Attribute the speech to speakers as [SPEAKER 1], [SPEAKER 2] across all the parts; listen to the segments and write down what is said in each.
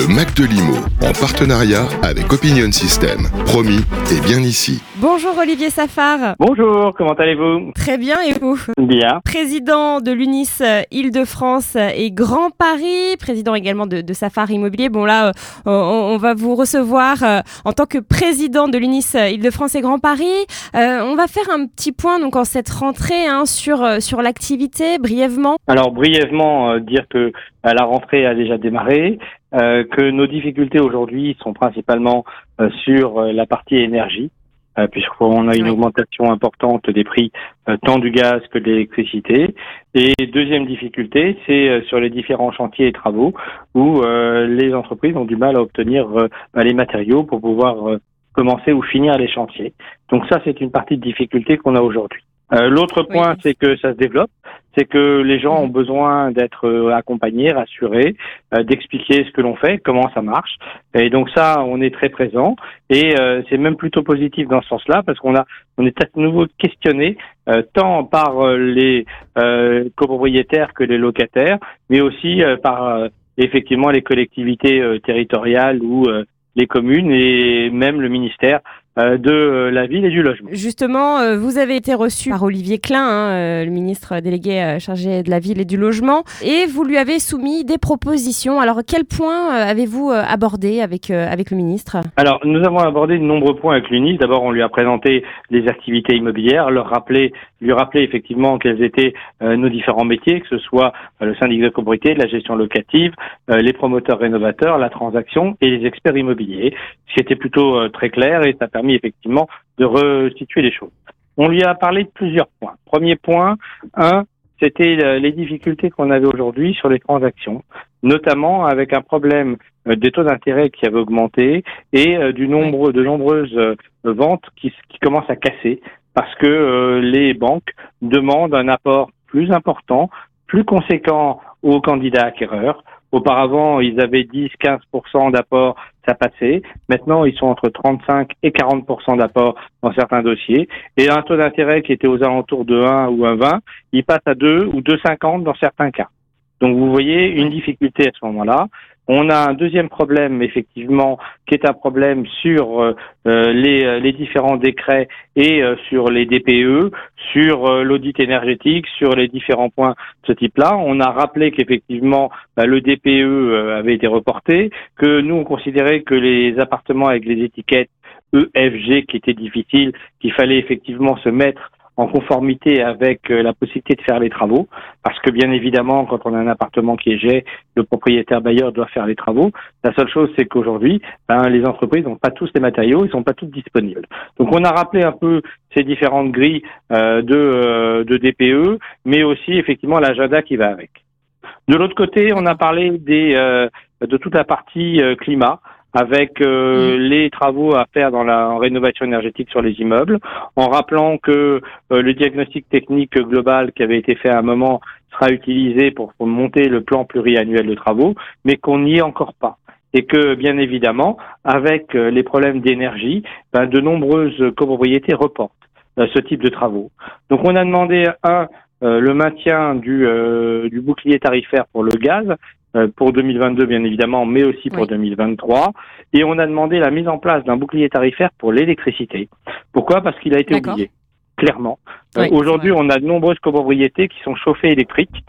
[SPEAKER 1] Le Mac de Limo, en partenariat avec Opinion System. Promis, et bien ici.
[SPEAKER 2] Bonjour Olivier Safar.
[SPEAKER 3] Bonjour, comment allez-vous
[SPEAKER 2] Très bien et vous
[SPEAKER 3] Bien.
[SPEAKER 2] Président de l'UNIS euh, Île-de-France et Grand Paris, président également de, de Safar Immobilier. Bon là, euh, on, on va vous recevoir euh, en tant que président de l'UNIS Île-de-France et Grand Paris. Euh, on va faire un petit point donc en cette rentrée hein, sur, euh, sur l'activité brièvement.
[SPEAKER 3] Alors brièvement, euh, dire que euh, la rentrée a déjà démarré, euh, que nos difficultés aujourd'hui sont principalement euh, sur euh, la partie énergie, euh, puisqu'on a une
[SPEAKER 2] Oui.
[SPEAKER 3] augmentation importante des prix euh, tant du gaz que de l'électricité. Et deuxième difficulté, c'est euh, sur les différents chantiers et travaux où euh, les entreprises ont du mal à obtenir euh, bah, les matériaux pour pouvoir euh, commencer ou finir les chantiers. Donc ça, c'est une partie de difficulté qu'on a aujourd'hui. Euh, L'autre
[SPEAKER 2] Oui.
[SPEAKER 3] point, c'est que ça se développe, c'est que les gens ont besoin d'être euh, accompagnés, rassurés, euh, d'expliquer ce que l'on fait, comment ça marche. Et donc ça, on est très présent. Et euh, c'est même plutôt positif dans ce sens-là, parce qu'on a, on est à nouveau questionné tant par les copropriétaires que les locataires, mais aussi par effectivement les collectivités territoriales ou les communes et même le ministère de euh, la ville et du logement.
[SPEAKER 2] Justement, euh, vous avez été reçu par Olivier Klein, hein, euh, le ministre délégué euh, chargé de la ville et du logement, et vous lui avez soumis des propositions. Alors, quels points euh, avez-vous euh, abordé avec, euh, avec le ministre?
[SPEAKER 3] Alors, nous avons abordé de nombreux points avec l'UNIS. D'abord, on lui a présenté les activités immobilières, leur rappeler, lui rappeler effectivement quels étaient euh, nos différents métiers, que ce soit euh, le syndic de copropriété, de la gestion locative, euh, les promoteurs rénovateurs, la transaction et les experts immobiliers. Ce qui était plutôt euh, très clair et ça a permis effectivement de resituer les choses. On lui a parlé de plusieurs points. Premier point, un, c'était euh, les difficultés qu'on avait aujourd'hui sur les transactions, notamment avec un problème euh, des taux d'intérêt qui avaient augmenté et euh, de nombreuses ventes qui, commencent à casser parce que les banques demandent un apport plus important, plus conséquent aux candidats acquéreurs. Auparavant, ils avaient 10-15% d'apport, ça passait. Maintenant, ils sont entre 35 et 40% d'apport dans certains dossiers. Et un taux d'intérêt qui était aux alentours de 1 ou 1,20, il passe à 2 ou 2,50 dans certains cas. Donc vous voyez une difficulté à ce moment-là. On a un deuxième problème, effectivement, qui est un problème sur euh, euh, les, euh, les différents décrets et sur les DPE, sur l'audit énergétique, sur les différents points de ce type-là. On a rappelé qu'effectivement, bah, le DPE avait été reporté, que nous, on considérait que les appartements avec les étiquettes EFG qui étaient difficiles, qu'il fallait effectivement se mettre en conformité avec euh, la possibilité de faire les travaux, parce que bien évidemment, quand on a un appartement qui est jet, le propriétaire bailleur doit faire les travaux. La seule chose, c'est qu'aujourd'hui, ben, les entreprises n'ont pas tous les matériaux, ils sont pas tous disponibles. Donc, on a rappelé un peu ces différentes grilles euh, de, euh, de DPE, mais aussi effectivement l'agenda qui va avec. De l'autre côté, on a parlé des, euh, de toute la partie euh, climat avec euh, les travaux à faire dans la en rénovation énergétique sur les immeubles, en rappelant que euh, le diagnostic technique global qui avait été fait à un moment sera utilisé pour, pour monter le plan pluriannuel de travaux, mais qu'on n'y est encore pas. Et que, bien évidemment, avec euh, les problèmes d'énergie, ben, de nombreuses copropriétés reportent euh, ce type de travaux. Donc on a demandé, un, le maintien du, euh, du bouclier tarifaire pour le gaz, euh, pour 2022 bien évidemment, mais aussi pour
[SPEAKER 2] Oui.
[SPEAKER 3] 2023. Et on a demandé la mise en place d'un bouclier tarifaire pour l'électricité. Pourquoi? Parce qu'il a été oublié, clairement. Euh, Aujourd'hui, on a de nombreuses copropriétés qui sont chauffées électriques,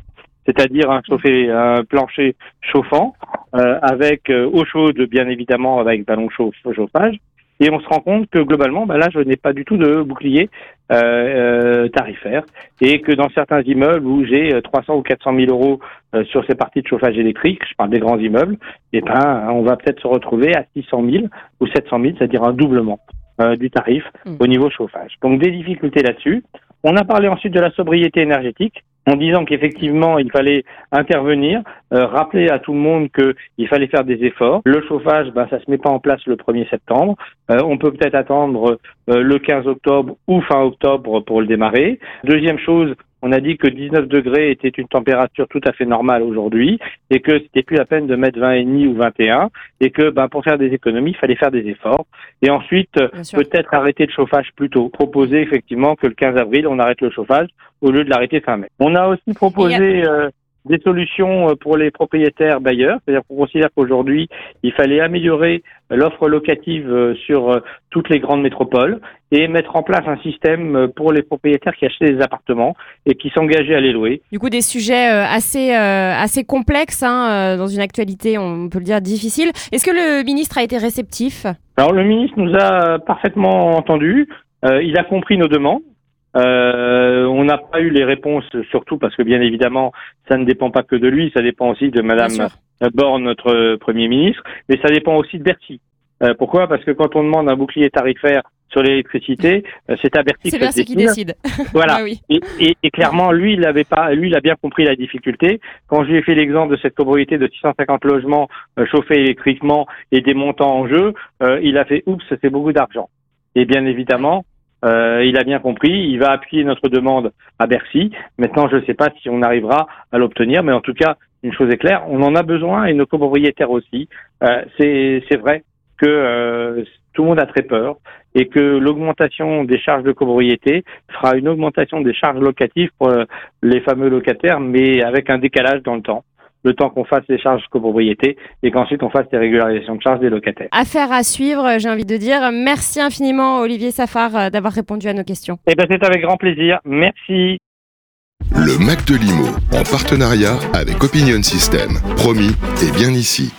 [SPEAKER 3] c'est-à-dire un, chauffé, un plancher chauffant, euh, avec euh, eau chaude, bien évidemment, avec ballon chauffe, chauffage. Et on se rend compte que globalement, bah là, je n'ai pas du tout de bouclier euh, euh, tarifaire, et que dans certains immeubles où j'ai euh, 300 ou 400 000 euros euh, sur ces parties de chauffage électrique, je parle des grands immeubles, et ben, on va peut-être se retrouver à 600 000 ou 700 000, c'est-à-dire un doublement euh, du tarif
[SPEAKER 2] Mm.
[SPEAKER 3] au niveau chauffage. Donc des difficultés là-dessus. On a parlé ensuite de la sobriété énergétique en disant qu'effectivement il fallait intervenir, euh, rappeler à tout le monde qu'il fallait faire des efforts. Le chauffage, ben, ça se met pas en place le 1er septembre. Euh, on peut peut-être attendre euh, le 15 octobre ou fin octobre pour le démarrer. Deuxième chose, on a dit que 19 degrés était une température tout à fait normale aujourd'hui et que c'était plus la peine de mettre 20 et demi ou 21 et que ben, pour faire des économies, il fallait faire des efforts. Et ensuite,
[SPEAKER 2] sûr.
[SPEAKER 3] peut-être arrêter le chauffage plus tôt. Proposer effectivement que le 15 avril, on arrête le chauffage au lieu de l'arrêter fin mai. On a aussi proposé euh, des solutions euh, pour les propriétaires bailleurs. C'est-à-dire qu'on considère qu'aujourd'hui, il fallait améliorer l'offre locative euh, sur euh, toutes les grandes métropoles et mettre en place un système pour les propriétaires qui achetaient des appartements et qui s'engageaient à les louer.
[SPEAKER 2] Du coup, des sujets assez, assez complexes hein, dans une actualité, on peut le dire, difficile. Est-ce que le ministre a été réceptif?
[SPEAKER 3] Alors, le ministre nous a parfaitement entendus. il a compris nos demandes. Euh, on n'a pas eu les réponses, surtout parce que bien évidemment, ça ne dépend pas que de lui, ça dépend aussi de Madame Borne, notre Premier ministre, mais ça dépend aussi de Bercy. Euh, pourquoi? Parce que quand on demande un bouclier tarifaire sur l'électricité, euh, c'est à Bercy,
[SPEAKER 2] qui décide.
[SPEAKER 3] voilà. Ah oui. et, et, clairement, lui, il avait pas, lui, il a bien compris la difficulté. Quand je lui ai fait l'exemple de cette copropriété de 650 logements chauffés électriquement et des montants en jeu, il a fait oups, c'est beaucoup d'argent. Et bien évidemment, euh, il a bien compris, il va appuyer notre demande à Bercy. Maintenant, je ne sais pas si on arrivera à l'obtenir, mais en tout cas, une chose est claire, on en a besoin et nos copropriétaires aussi. Euh, c'est vrai que euh, tout le monde a très peur et que l'augmentation des charges de copropriété fera une augmentation des charges locatives pour les fameux locataires, mais avec un décalage dans le temps le temps qu'on fasse les charges copropriété et qu'ensuite on fasse les régularisations de charges des locataires.
[SPEAKER 2] Affaire à suivre, j'ai envie de dire. Merci infiniment Olivier Safar euh, d'avoir répondu à nos questions.
[SPEAKER 3] Eh ben c'est avec grand plaisir. Merci.
[SPEAKER 1] Le Mac de Limo en partenariat avec Opinion System. Promis et bien ici.